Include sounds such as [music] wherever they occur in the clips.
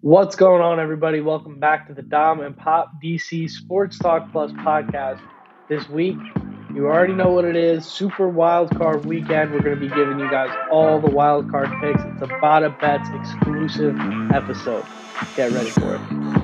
What's going on, everybody? Welcome back to the Dom and Pop DC Sports Talk Plus podcast. This week, you already know what it is Super Wild Card Weekend. We're going to be giving you guys all the wild card picks. It's a Bada Bets exclusive episode. Get ready for it.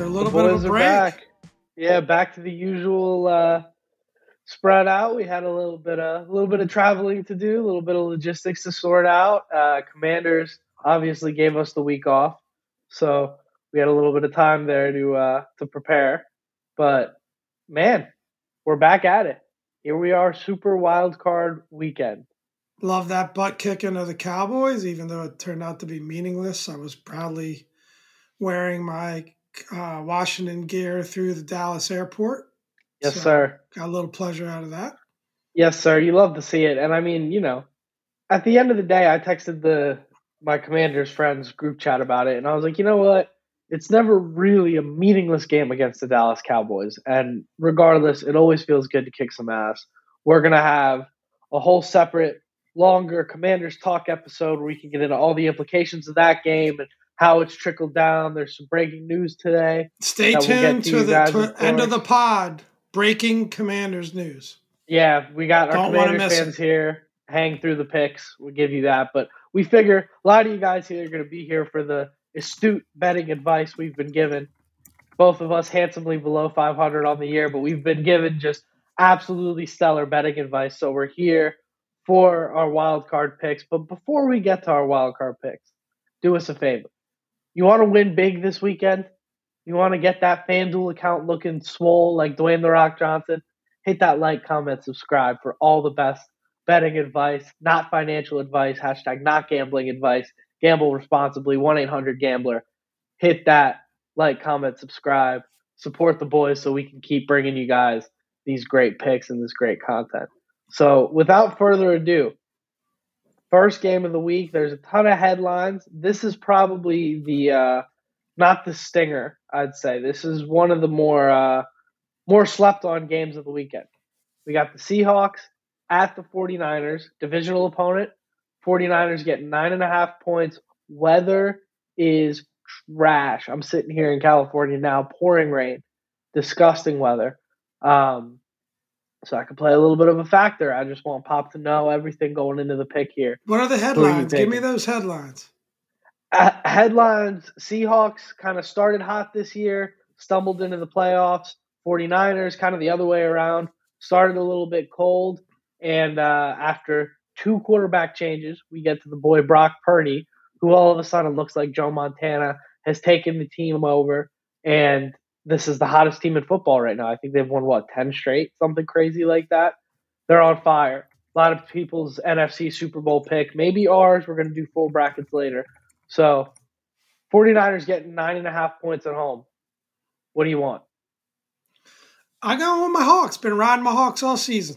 After a little bit of a break. Back. Yeah, back to the usual uh, spread out. We had a little bit of a little bit of traveling to do, a little bit of logistics to sort out. Uh, commanders obviously gave us the week off, so we had a little bit of time there to uh, to prepare. But man, we're back at it. Here we are, Super Wild Card Weekend. Love that butt kicking of the Cowboys, even though it turned out to be meaningless. I was proudly wearing my uh, Washington gear through the Dallas airport. Yes, so sir. Got a little pleasure out of that. Yes, sir. You love to see it. And I mean, you know, at the end of the day, I texted the my commander's friends group chat about it, and I was like, you know what? It's never really a meaningless game against the Dallas Cowboys. And regardless, it always feels good to kick some ass. We're gonna have a whole separate longer Commanders Talk episode where we can get into all the implications of that game and how it's trickled down. There's some breaking news today. Stay tuned to, to the to end of the pod. Breaking Commanders news. Yeah, we got our Don't Commanders fans it. here. Hang through the picks. We'll give you that. But we figure a lot of you guys here are going to be here for the astute betting advice we've been given. Both of us handsomely below 500 on the year, but we've been given just absolutely stellar betting advice. So we're here for our wild card picks. But before we get to our wild card picks, do us a favor. You want to win big this weekend? You want to get that FanDuel account looking swole like Dwayne The Rock Johnson? Hit that like, comment, subscribe for all the best betting advice, not financial advice, hashtag not gambling advice. Gamble responsibly, 1 800 Gambler. Hit that like, comment, subscribe, support the boys so we can keep bringing you guys these great picks and this great content. So, without further ado, first game of the week. There's a ton of headlines. This is probably the uh, not the stinger. I'd say this is one of the more uh, more slept on games of the weekend. We got the Seahawks at the 49ers, divisional opponent. 49ers get nine and a half points. Weather is trash. I'm sitting here in California now, pouring rain, disgusting weather. Um, so I can play a little bit of a factor. I just want Pop to know everything going into the pick here. What are the headlines? Give me those headlines. Uh, headlines Seahawks kind of started hot this year, stumbled into the playoffs. 49ers kind of the other way around, started a little bit cold. And uh, after two quarterback changes, we get to the boy Brock Purdy, who all of a sudden looks like Joe Montana, has taken the team over. And this is the hottest team in football right now. I think they've won what ten straight, something crazy like that. They're on fire. A lot of people's NFC Super Bowl pick, maybe ours. We're going to do full brackets later. So, 49ers getting nine and a half points at home. What do you want? I got on my Hawks. Been riding my Hawks all season.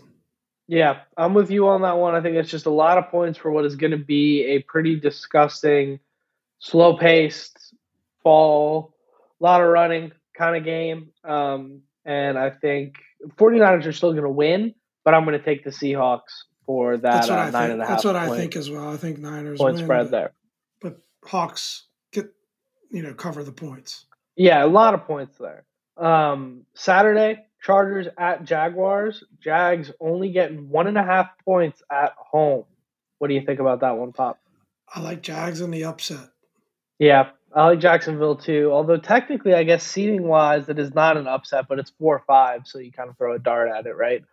Yeah, I'm with you on that one. I think it's just a lot of points for what is going to be a pretty disgusting, slow paced fall. A lot of running kind of game. Um, and I think 49ers are still going to win, but I'm going to take the Seahawks for that uh, nine and a half. That's what I think as well. I think Niners point win, spread there, but Hawks get you know cover the points. Yeah, a lot of points there. Um, Saturday, Chargers at Jaguars. Jags only getting one and a half points at home. What do you think about that one, Pop? I like Jags in the upset. Yeah, I like Jacksonville too. Although technically, I guess seating wise, it is not an upset, but it's four or five, so you kind of throw a dart at it, right?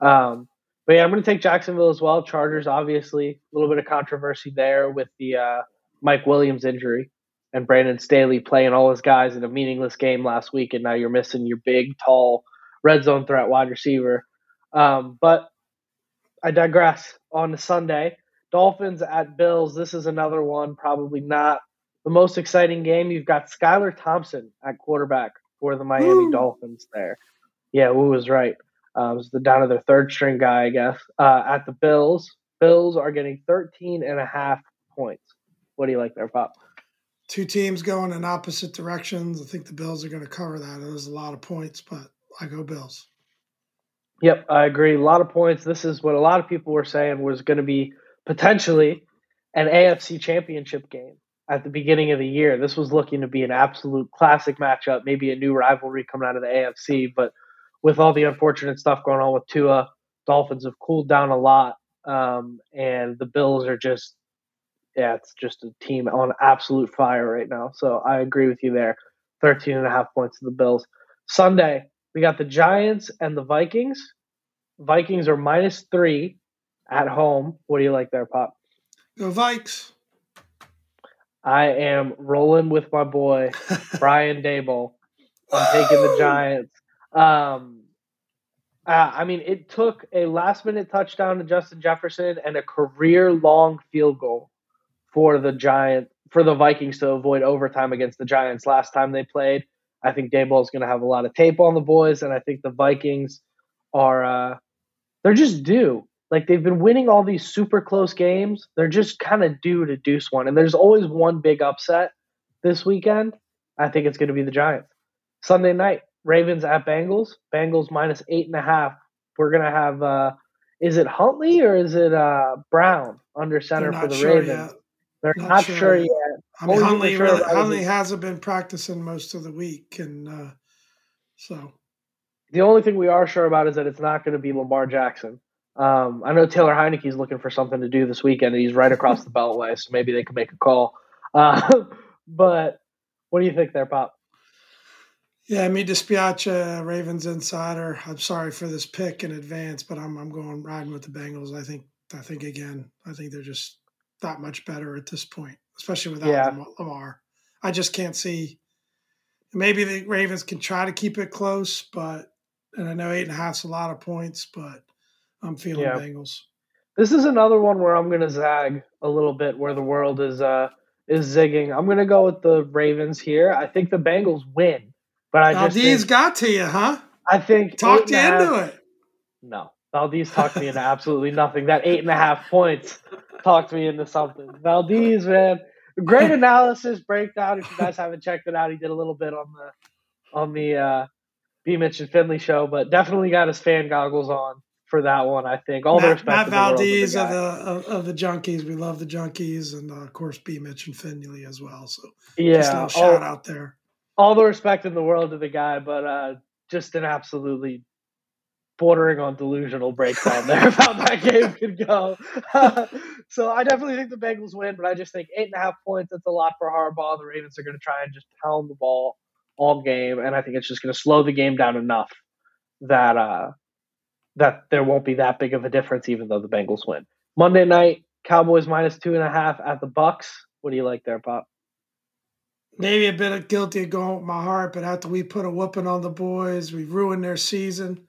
Um, but yeah, I'm going to take Jacksonville as well. Chargers, obviously, a little bit of controversy there with the uh, Mike Williams injury and Brandon Staley playing all his guys in a meaningless game last week, and now you're missing your big, tall red zone threat wide receiver. Um, but I digress. On Sunday, Dolphins at Bills. This is another one, probably not the most exciting game. You've got Skylar Thompson at quarterback for the Miami Dolphins there. Yeah, Wu was right. Uh, was the down to their third string guy, I guess. Uh, at the Bills, Bills are getting 13 and a half points. What do you like there, Pop? Two teams going in opposite directions. I think the Bills are going to cover that. There's a lot of points, but I go Bills. Yep, I agree. A lot of points. This is what a lot of people were saying was going to be potentially an AFC championship game at the beginning of the year. This was looking to be an absolute classic matchup, maybe a new rivalry coming out of the AFC. But with all the unfortunate stuff going on with Tua, Dolphins have cooled down a lot. Um, and the Bills are just, yeah, it's just a team on absolute fire right now. So I agree with you there. 13 and a half points to the Bills. Sunday, we got the Giants and the Vikings. Vikings are minus three at home. What do you like there, Pop? Go Vikes. I am rolling with my boy Brian Daboll. I'm taking the Giants. Um, uh, I mean, it took a last minute touchdown to Justin Jefferson and a career long field goal for the Giant for the Vikings to avoid overtime against the Giants last time they played. I think Daboll is going to have a lot of tape on the boys, and I think the Vikings are uh, they're just due. Like they've been winning all these super close games. They're just kind of due to deuce one, and there's always one big upset this weekend. I think it's going to be the Giants. Sunday night, Ravens at Bengals. Bengals minus eight and a half. We're gonna have. Uh, is it Huntley or is it uh, Brown under center for the sure Ravens? Yet. They're not, not sure. sure. yet. I mean, Huntley, sure really, Huntley hasn't been practicing most of the week, and uh, so the only thing we are sure about is that it's not going to be Lamar Jackson. Um, I know Taylor Heinicke's looking for something to do this weekend, and he's right across the Beltway, so maybe they could make a call. [laughs] Uh, but what do you think there, Pop? Yeah, me Dispiacha, Ravens insider. I'm sorry for this pick in advance, but I'm I'm going riding with the Bengals. I think I think again, I think they're just that much better at this point, especially without yeah. Lamar. I just can't see. Maybe the Ravens can try to keep it close, but and I know eight and a half is a lot of points, but I'm feeling yeah. Bengals. This is another one where I'm going to zag a little bit, where the world is uh is zigging. I'm going to go with the Ravens here. I think the Bengals win but I Valdez just think, got to you, huh? I think talked you into it. No, Valdez talked me into absolutely nothing. That eight and a half points talked me into something. Valdez, man, great [laughs] analysis breakdown. If you guys haven't checked it out, he did a little bit on the on the uh, B Mitch and Finley show, but definitely got his fan goggles on for that one. I think all Matt, the respect. Matt Valdez of the, of the, of, the junkies. We love the junkies, and uh, of course B Mitch and Finley as well. So yeah, shout out there all the respect in the world to the guy, but uh, just an absolutely bordering on delusional breakdown there [laughs] of how that game could go. [laughs] so I definitely think the Bengals win, but I just think eight and a half points, that's a lot for Harbaugh. The Ravens are going to try and just pound the ball all game, and I think it's just going to slow the game down enough that uh, that there won't be that big of a difference, even though the Bengals win. Monday night, Cowboys minus two and a half at the Bucks. What do you like there, Pop? maybe a bit of guilty of going with my heart, but after we put a whooping on the boys, we ruined their season.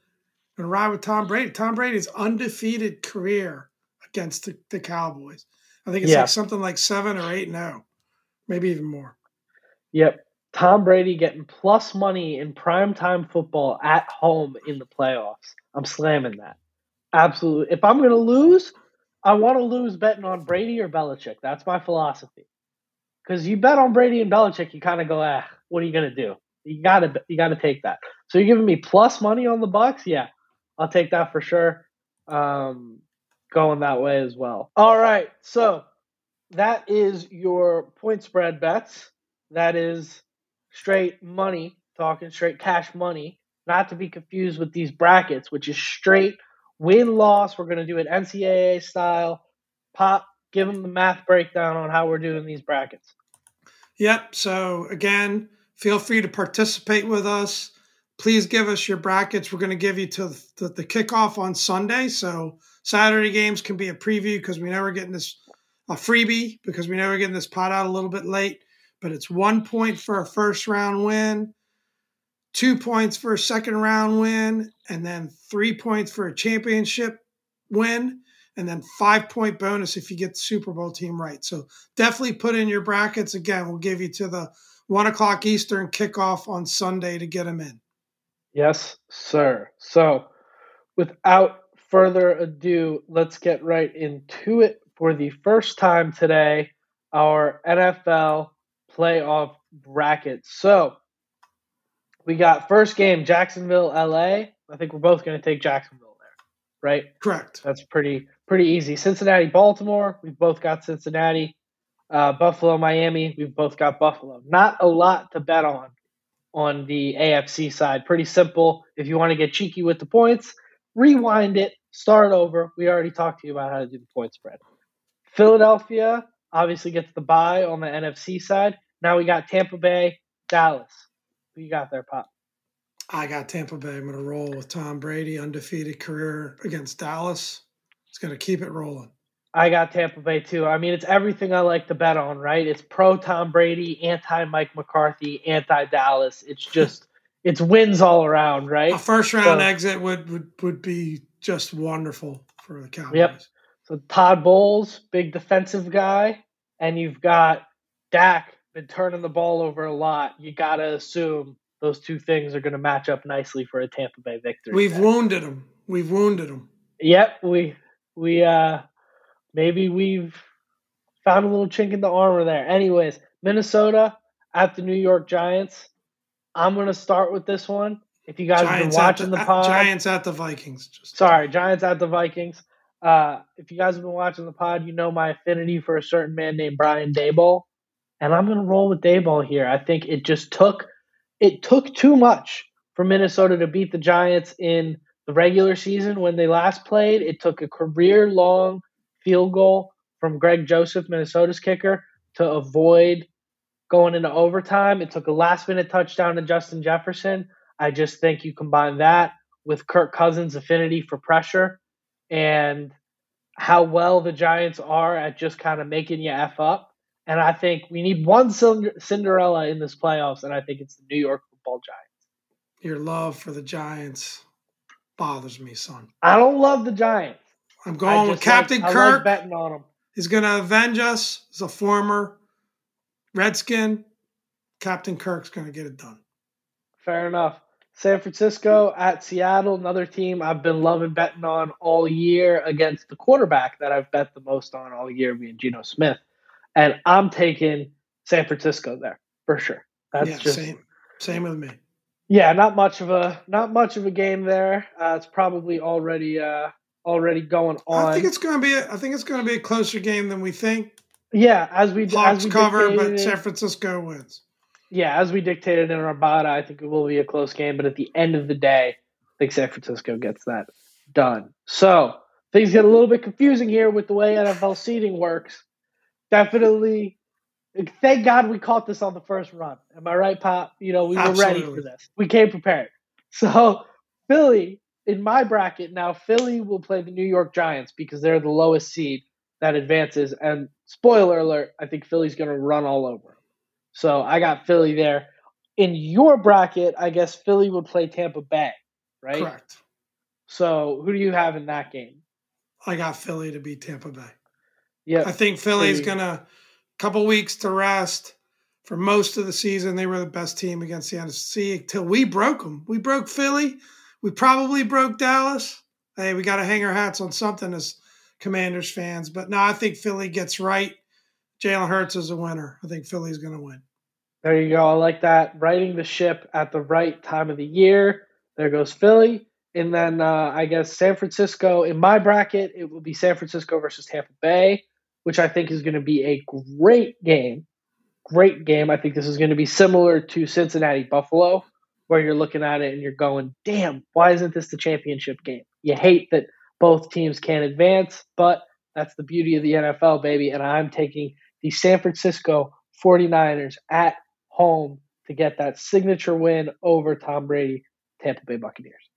And ride with Tom Brady. Tom Brady's undefeated career against the, the Cowboys. I think it's yeah. like something like seven or eight now, maybe even more. Yep. Tom Brady getting plus money in primetime football at home in the playoffs. I'm slamming that. Absolutely. If I'm going to lose, I want to lose betting on Brady or Belichick. That's my philosophy. Because you bet on Brady and Belichick, you kind of go, ah, what are you gonna do? You gotta you gotta take that. So you're giving me plus money on the Bucks? Yeah, I'll take that for sure. Um, going that way as well. All right, so that is your point spread bets. That is straight money, talking straight cash money, not to be confused with these brackets, which is straight win loss. We're going to do it NCAA style. Pop give them the math breakdown on how we're doing these brackets. Yep. So again, feel free to participate with us. Please give us your brackets. We're going to give you to the, the kickoff on Sunday. So Saturday games can be a preview because we know we're getting this a freebie because we know we're getting this pot out a little bit late. But it's one point for a first round win, two points for a second round win, and then three points for a championship win and then five point bonus if you get the Super Bowl team right. So definitely put in your brackets. Again, we'll give you to the one o'clock Eastern kickoff on Sunday to get them in. Yes, sir. So, without further ado, let's get right into it. For the first time today, our NFL playoff bracket. So, we got first game Jacksonville, LA. I think we're both going to take Jacksonville there, right? Correct. That's pretty pretty easy. Cincinnati, Baltimore. We've both got Cincinnati. Uh, Buffalo, Miami. We've both got Buffalo. Not a lot to bet on on the AFC side. Pretty simple. If you want to get cheeky with the points, rewind it, start over. We already talked to you about how to do the point spread. Philadelphia obviously gets the bye on the NFC side. Now we got Tampa Bay, Dallas. Who you got there, Pop? I got Tampa Bay. I'm going to roll with Tom Brady, undefeated career against Dallas. It's going to keep it rolling. I got Tampa Bay too. I mean, it's everything I like to bet on, right? It's pro Tom Brady, anti Mike McCarthy, anti Dallas. It's just [laughs] it's wins all around, right? A first round so, exit would, would would be just wonderful for the Cowboys. Yep. So Todd Bowles, big defensive guy, and you've got Dak been turning the ball over a lot. You got to assume those two things are going to match up nicely for a Tampa Bay victory. We've wounded them. We've wounded them. Yep, we we uh maybe we've found a little chink in the armor there. Anyways, Minnesota at the New York Giants. I'm going to start with this one. If you guys Giants have been watching the, the pod, Giants at the Vikings. Just sorry, Giants at the Vikings. Uh, if you guys have been watching the pod, you know my affinity for a certain man named Brian Daboll, and I'm going to roll with Daboll here. I think it just took it took too much for Minnesota to beat the Giants in the regular season when they last played. It took a career long field goal from Greg Joseph, Minnesota's kicker, to avoid going into overtime. It took a last minute touchdown to Justin Jefferson. I just think you combine that with Kirk Cousins' affinity for pressure and how well the Giants are at just kind of making you F up. And I think we need one Cinderella in this playoffs, and I think it's the New York football Giants. Your love for the Giants bothers me, son. I don't love the Giants. I'm going with Captain like, Kirk. Like betting on him. He's going to avenge us as a former Redskin. Captain Kirk's going to get it done. Fair enough. San Francisco at Seattle, another team I've been loving betting on all year against the quarterback that I've bet the most on all year, being Geno Smith. And I'm taking San Francisco there for sure. That's yeah, just same. Same with me. Yeah, not much of a not much of a game there. Uh, it's probably already uh, already going on. I think it's going to be. A, I think it's going to be a closer game than we think. Yeah, as we Hawks as we cover, but San Francisco wins. Yeah, as we dictated in our bot, I think it will be a close game. But at the end of the day, I think San Francisco gets that done. So things get a little bit confusing here with the way NFL seeding works. Definitely, thank God we caught this on the first run. Am I right, Pop? You know, we were ready for this. We came prepared. So Philly in my bracket now, Philly will play the New York Giants because they're the lowest seed that advances. And spoiler alert, I think Philly's going to run all over them. So I got Philly there. In your bracket, I guess Philly would play Tampa Bay, right? Correct. So who do you have in that game? I got Philly to beat Tampa Bay. Yeah, I think Philly's going to couple weeks to rest. For most of the season, they were the best team against the NFC until we broke them. We broke Philly we probably broke Dallas. Hey, we got to hang our hats on something as Commanders fans. But no, I think Philly gets right. Jalen Hurts is a winner. I think Philly's going to win. There you go. I like that. Righting the ship at the right time of the year. There goes Philly. And then uh, I guess San Francisco, in my bracket, it will be San Francisco versus Tampa Bay, which I think is going to be a great game. Great game. I think this is going to be similar to Cincinnati Buffalo where you're looking at it and you're going, damn, why isn't this the championship game? You hate that both teams can't advance, but that's the beauty of the NFL, baby. And I'm taking the San Francisco 49ers at home to get that signature win over Tom Brady, Tampa Bay Buccaneers.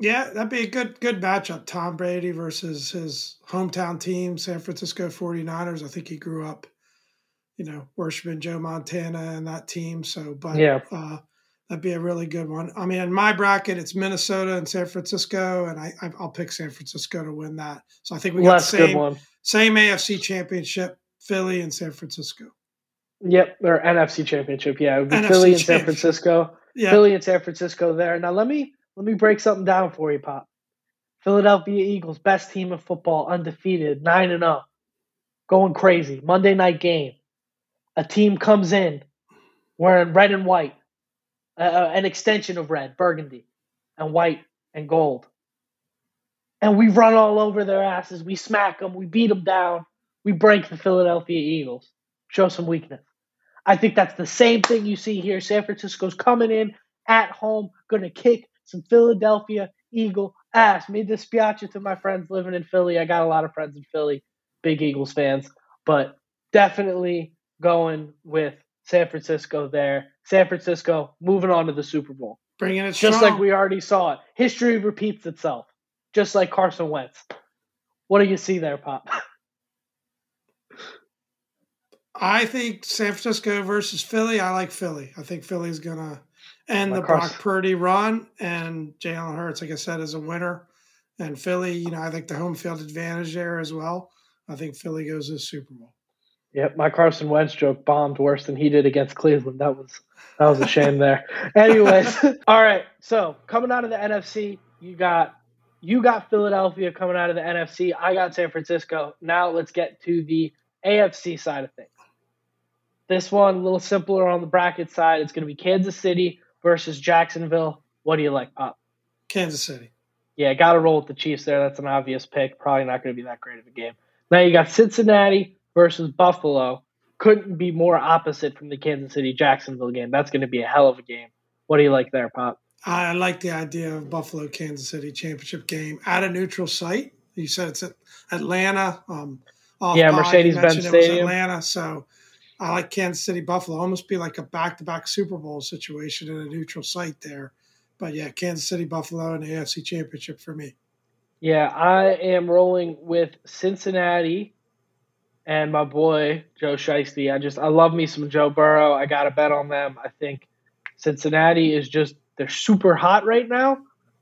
Yeah, that'd be a good good matchup. Tom Brady versus his hometown team, San Francisco 49ers. I think he grew up, you know, worshiping Joe Montana and that team. So, but yeah, uh, That'd be a really good one. I mean, in my bracket, it's Minnesota and San Francisco, and I, will pick San Francisco to win that. So I think we got the same, same AFC championship, Philly and San Francisco. Yep, or NFC championship. Yeah, NFC Philly and San Francisco. Yeah. Philly and San Francisco there. Now let me let me break something down for you, Pop. Philadelphia Eagles, best team in football, undefeated, 9 and 0. Going crazy. Monday night game. A team comes in wearing red and white, uh, an extension of red, burgundy, and white and gold. And we run all over their asses. We smack them. We beat them down. We break the Philadelphia Eagles. Show some weakness. I think that's the same thing you see here. San Francisco's coming in at home, going to kick some Philadelphia Eagle ass. Me dispiace to my friends living in Philly. I got a lot of friends in Philly, big Eagles fans, but definitely going with San Francisco there. San Francisco moving on to the Super Bowl. Bringing it Just strong. like we already saw it. History repeats itself, just like Carson Wentz. What do you see there, Pop? [laughs] I think San Francisco versus Philly. I like Philly. I think Philly's gonna end the Brock Purdy run, and Jalen Hurts, like I said, is a winner. And Philly, you know, I think the home field advantage there as well. I think Philly goes to the Super Bowl. Yep, my Carson Wentz joke bombed worse than he did against Cleveland. That was that was a shame there. [laughs] Anyways, [laughs] all right. So coming out of the NFC, you got you got Philadelphia coming out of the NFC. I got San Francisco. Now let's get to the AFC side of things. This one a little simpler on the bracket side. It's going to be Kansas City versus Jacksonville. What do you like, Pop? Kansas City. Yeah, got to roll with the Chiefs there. That's an obvious pick. Probably not going to be that great of a game. Now you got Cincinnati versus Buffalo. Couldn't be more opposite from the Kansas City Jacksonville game. That's going to be a hell of a game. What do you like there, Pop? I like the idea of Buffalo Kansas City championship game at a neutral site. You said it's at Atlanta. Um, yeah, Mercedes Benz Stadium. Atlanta. So I like Kansas City Buffalo. Almost be like a back to back Super Bowl situation in a neutral site there. But yeah, Kansas City Buffalo and AFC Championship for me. Yeah, I am rolling with Cincinnati and my boy Joe Shiesty. I just I love me some Joe Burrow. I got to bet on them. I think Cincinnati is just they're super hot right now,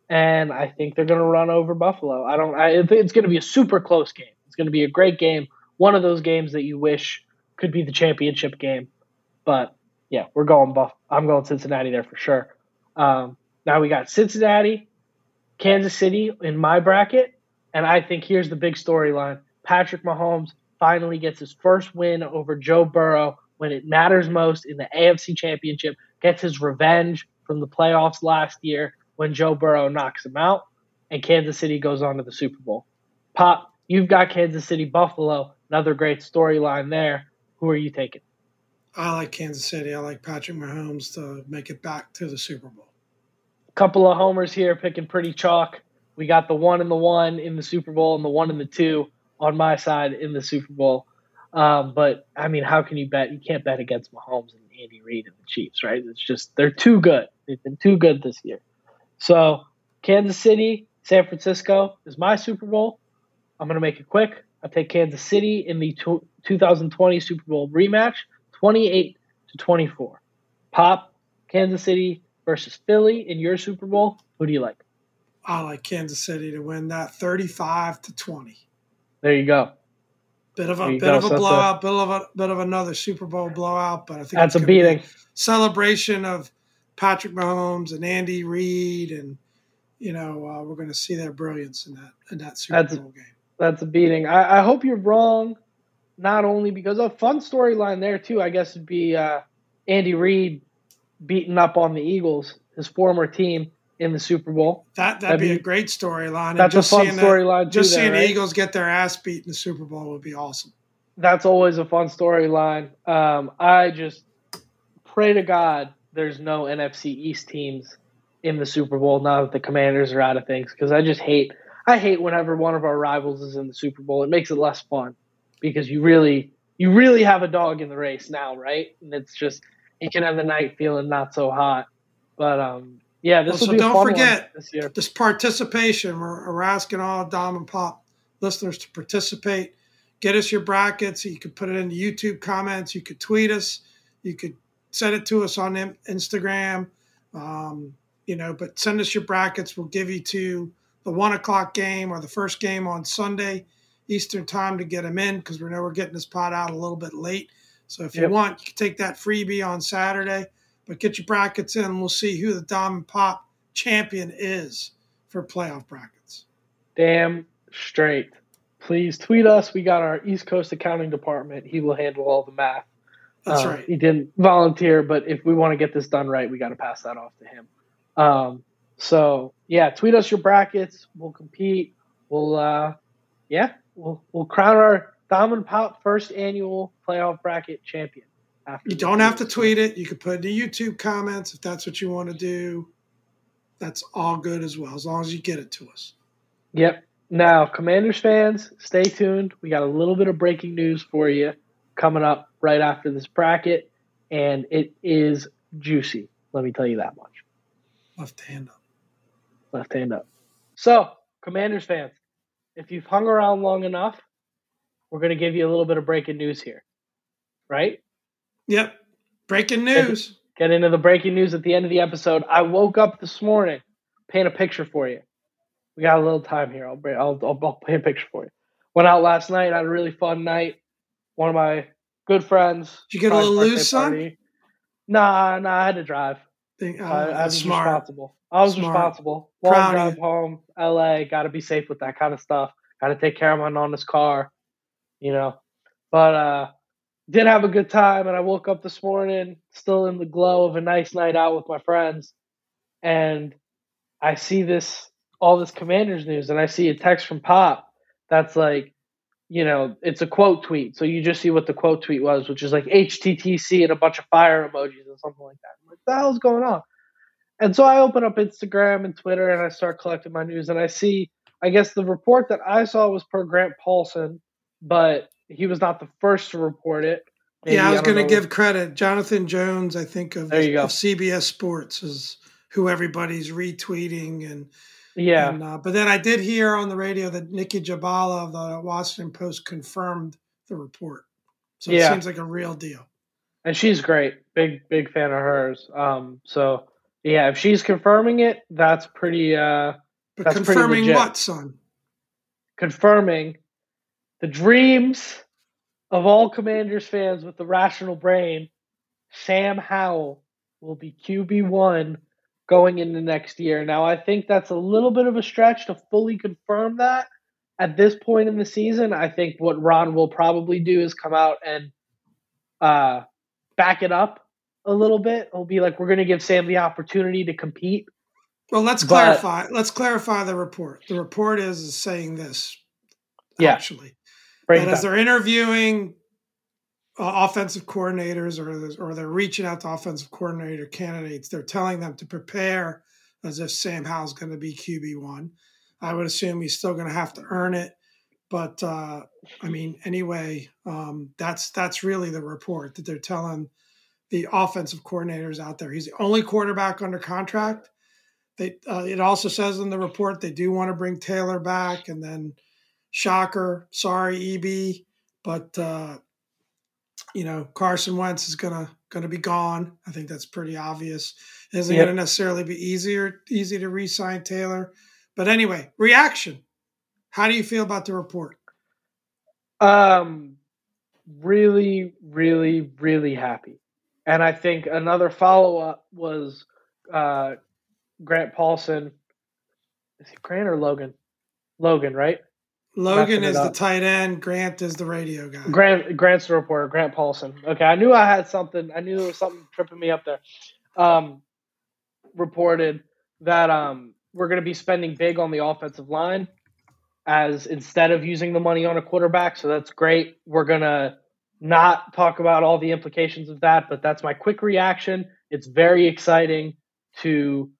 and I think they're going to run over Buffalo. I don't. I it's going to be a super close game. It's going to be a great game. One of those games that you wish could be the championship game, but yeah, we're going Buff. I'm going Cincinnati there for sure. Um, now we got Cincinnati, Kansas City in my bracket, and I think here's the big storyline: Patrick Mahomes finally gets his first win over Joe Burrow when it matters most in the AFC Championship, gets his revenge from the playoffs last year when Joe Burrow knocks him out, and Kansas City goes on to the Super Bowl. Pop, you've got Kansas City Buffalo, another great storyline there. Who are you taking? I like Kansas City. I like Patrick Mahomes to make it back to the Super Bowl. A couple of homers here, picking pretty chalk. We got the one and the one in the Super Bowl and the one and the two on my side in the Super Bowl. Um, but I mean, how can you bet? You can't bet against Mahomes and Andy Reid and the Chiefs, right? It's just they're too good. They've been too good this year. So Kansas City, San Francisco is my Super Bowl. I'm going to make it quick. I take Kansas City in the 2020 Super Bowl rematch, 28 to 24. Pop, Kansas City versus Philly in your Super Bowl. Who do you like? I like Kansas City to win that 35 to 20. There you go. Bit of a bit go. of a so blowout, a, bit of a bit of another Super Bowl blowout, but I think that's a beating. Be celebration of Patrick Mahomes and Andy Reid, and you know uh, we're going to see their brilliance in that in that Super that's, Bowl game. That's a beating. I, I hope you're wrong. Not only because a fun storyline there too, I guess would be uh, Andy Reid beating up on the Eagles, his former team in the Super Bowl. That that'd, that'd be, be, a great storyline. That's a fun storyline. Just seeing there, the Eagles get their ass beat in the Super Bowl would be awesome. That's always a fun storyline. Um, I just pray to God there's no NFC East teams in the Super Bowl now that the Commanders are out of things because I just hate I hate whenever one of our rivals is in the Super Bowl. It makes it less fun because you really you really have a dog in the race now, right? And it's just you can have the night feeling not so hot. But um, yeah, this well, will so don't forget this year. This participation. We're, we're asking all Dom and Pop listeners to participate. Get us your brackets. You could put it in the YouTube comments. You could tweet us. You could send it to us on Instagram. Um, you know, but send us your brackets. We'll give you to the one o'clock game or the first game on Sunday Eastern time to get them in because we know we're getting this pot out a little bit late. So if you want, you can take that freebie on Saturday but get your brackets in. And we'll see who the Dom and Pop champion is for playoff brackets. Damn straight. Please tweet us. We got our East Coast accounting department. He will handle all the math. That's uh, right. He didn't volunteer, but if we want to get this done right, we got to pass that off to him. Um, so yeah, tweet us your brackets. We'll compete. We'll uh, yeah, we'll we'll crown our Dom and Pop first annual playoff bracket champion. you don't have to tweet it. You can put it in the YouTube comments if that's what you want to do. That's all good as well, as long as you get it to us. Yep. Now, Commanders fans, stay tuned. We got a little bit of breaking news for you coming up right after this bracket, and it is juicy. Let me tell you that much. Left hand up. Left hand up. So, Commanders fans, if you've hung around long enough, we're going to give you a little bit of breaking news here, right? Yep. Breaking news. Get into the breaking news at the end of the episode. I woke up this morning, paint a picture for you. We got a little time here. I'll, I'll, I'll, I'll paint a picture for you. Went out last night, had a really fun night. One of my good friends. Did you get a little loose, son? Nah, nah, I had to drive. Think, uh, I, I was smart. responsible. I was smart. responsible. Long Proud drive home, LA. Got to be safe with that kind of stuff. Got to take care of my nonna's car, you know. But uh did have a good time, and I woke up this morning still in the glow of a nice night out with my friends, and I see this all this Commanders news, and I see a text from Pop that's like, you know, it's a quote tweet. So you just see what the quote tweet was, which is like HTTC and a bunch of fire emojis or something like that. I'm like, the hell's going on? And so I open up Instagram and Twitter and I start collecting my news and I see, I guess the report that I saw was per Grant Paulson, but he was not the first to report it. Maybe, yeah, I was going to give credit. Jonathan Jones, I think of, there you go. of CBS Sports is who everybody's retweeting and yeah. And, uh, but then I did hear on the radio that Nicki Jhabvala of the Washington Post confirmed the report. So yeah. it seems like a real deal. And she's great. Big, big fan of hers. Um, so yeah, if she's confirming it, that's pretty uh but that's confirming pretty what, son? Confirming the dreams of all Commanders fans with the rational brain, Sam Howell will be QB one going into next year. Now, I think that's a little bit of a stretch to fully confirm that at this point in the season. I think what Ron will probably do is come out and uh, back it up a little bit. He'll be like, "We're going to give Sam the opportunity to compete." Well, let's but, clarify. Let's clarify the report. The report is saying this. Yeah. Actually, that as they're interviewing uh, offensive coordinators or or they're reaching out to offensive coordinator candidates. They're telling them to prepare as if Sam Howell's going to be QB one. I would assume he's still going to have to earn it, but uh, I mean, anyway, um, that's that's really the report that they're telling the offensive coordinators out there. He's the only quarterback under contract. They uh, it also says in the report they do want to bring Taylor back, and then shocker, sorry EB, but uh, you know Carson Wentz is gonna gonna be gone. I think that's pretty obvious. It isn't yep. gonna necessarily be easier easy to re-sign Taylor. But anyway, reaction. How do you feel about the report? Um really, really, really happy. And I think another follow up was uh Grant Paulson. Is he Grant or Logan? Logan, right? Logan is the tight end. Grant is the radio guy. Grant Grant's the reporter. Grant Paulson. Okay, I knew I had something. I knew there was something tripping me up there. Um, reported that um, we're going to be spending big on the offensive line, as instead of using the money on a quarterback. So that's great. We're gonna not talk about all the implications of that, but that's my quick reaction. It's very exciting to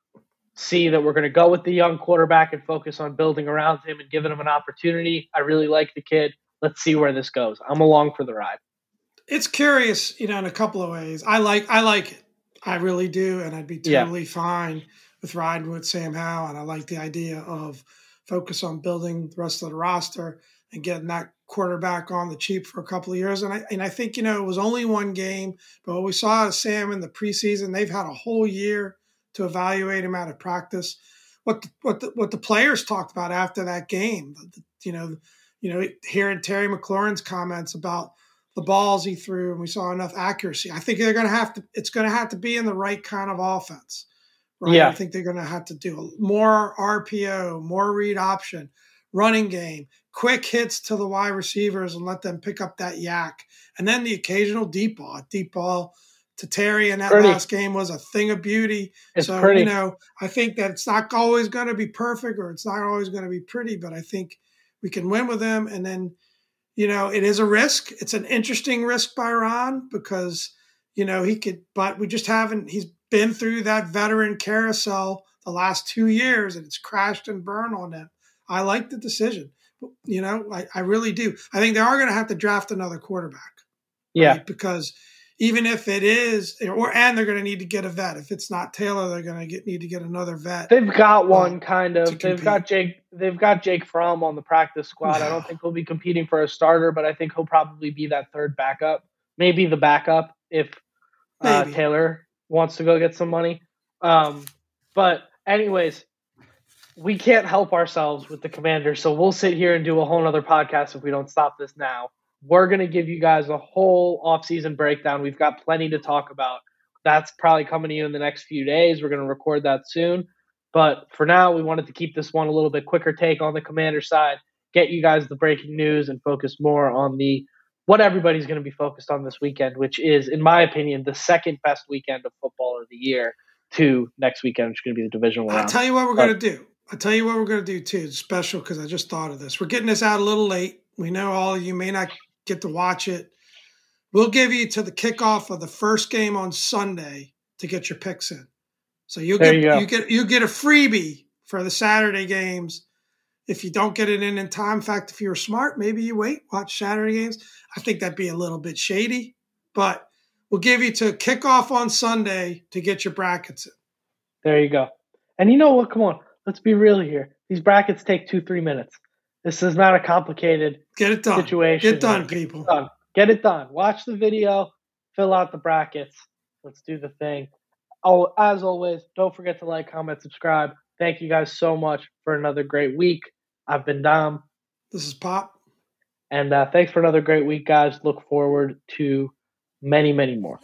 see that we're going to go with the young quarterback and focus on building around him and giving him an opportunity. I really like the kid. Let's see where this goes. I'm along for the ride. It's curious, you know, in a couple of ways. I like I like it. I really do, and I'd be totally yeah. fine with riding with Sam Howell. And I like the idea of focus on building the rest of the roster and getting that quarterback on the cheap for a couple of years. And I and I think you know it was only one game, but what we saw Sam in the preseason, they've had a whole year to evaluate him out of practice. What the, what the, what the players talked about after that game, you know, you know, hearing Terry McLaurin's comments about the balls he threw, and we saw enough accuracy. I think they're going to have to. It's going to have to be in the right kind of offense, Right? Yeah. I think they're going to have to do more RPO, more read option, running game, quick hits to the wide receivers and let them pick up that YAC. And then the occasional deep ball. Deep ball to Terry in that pretty. last game was a thing of beauty. It's so, pretty. you know, I think that it's not always going to be perfect or it's not always going to be pretty, but I think we can win with him. And then, you know, it is a risk. It's an interesting risk by Ron because, you know, he could, but we just haven't, he's been through that veteran carousel the last two years and it's crashed and burned on him. I like the decision. You know, I, I really do. I think they are going to have to draft another quarterback. Yeah. Right? Because even if it is, or and they're going to need to get a vet. If it's not Taylor, they're going to get need to get another vet. They've got one um, kind of. They've got Jake. They've got Jake Fromm on the practice squad. No. I don't think he'll be competing for a starter, but I think he'll probably be that third backup, maybe the backup if uh, Taylor wants to go get some money. Um, but anyways, we can't help ourselves with the commander, so we'll sit here and do a whole other podcast if we don't stop this now. We're going to give you guys a whole offseason breakdown. We've got plenty to talk about. That's probably coming to you in the next few days. We're going to record that soon. But for now, we wanted to keep this one a little bit quicker take on the commander side, get you guys the breaking news, and focus more on the what everybody's going to be focused on this weekend, which is, in my opinion, the second best weekend of football of the year to next weekend, which is going to be the divisional round. I'll tell you what we're going to do. I'll tell you what we're going to do too. It's special because I just thought of this. We're getting this out a little late. We know all of you may not get to watch it. We'll give you to the kickoff of the first game on Sunday to get your picks in. So you'll get you, you, get you get a freebie for the Saturday games. If you don't get it in in time, in fact, if you're smart, maybe you wait, watch Saturday games. I think that'd be a little bit shady, but we'll give you to kickoff on Sunday to get your brackets in. There you go. And you know what? Come on, let's be real here. These brackets take two, three minutes. This is not a complicated get it done. situation. Get done, people. Get it done. Get it done. Watch the video, fill out the brackets. Let's do the thing. Oh, as always, don't forget to like, comment, subscribe. Thank you guys so much for another great week. I've been Dom. This is Pop. And uh, thanks for another great week, guys. Look forward to many, many more.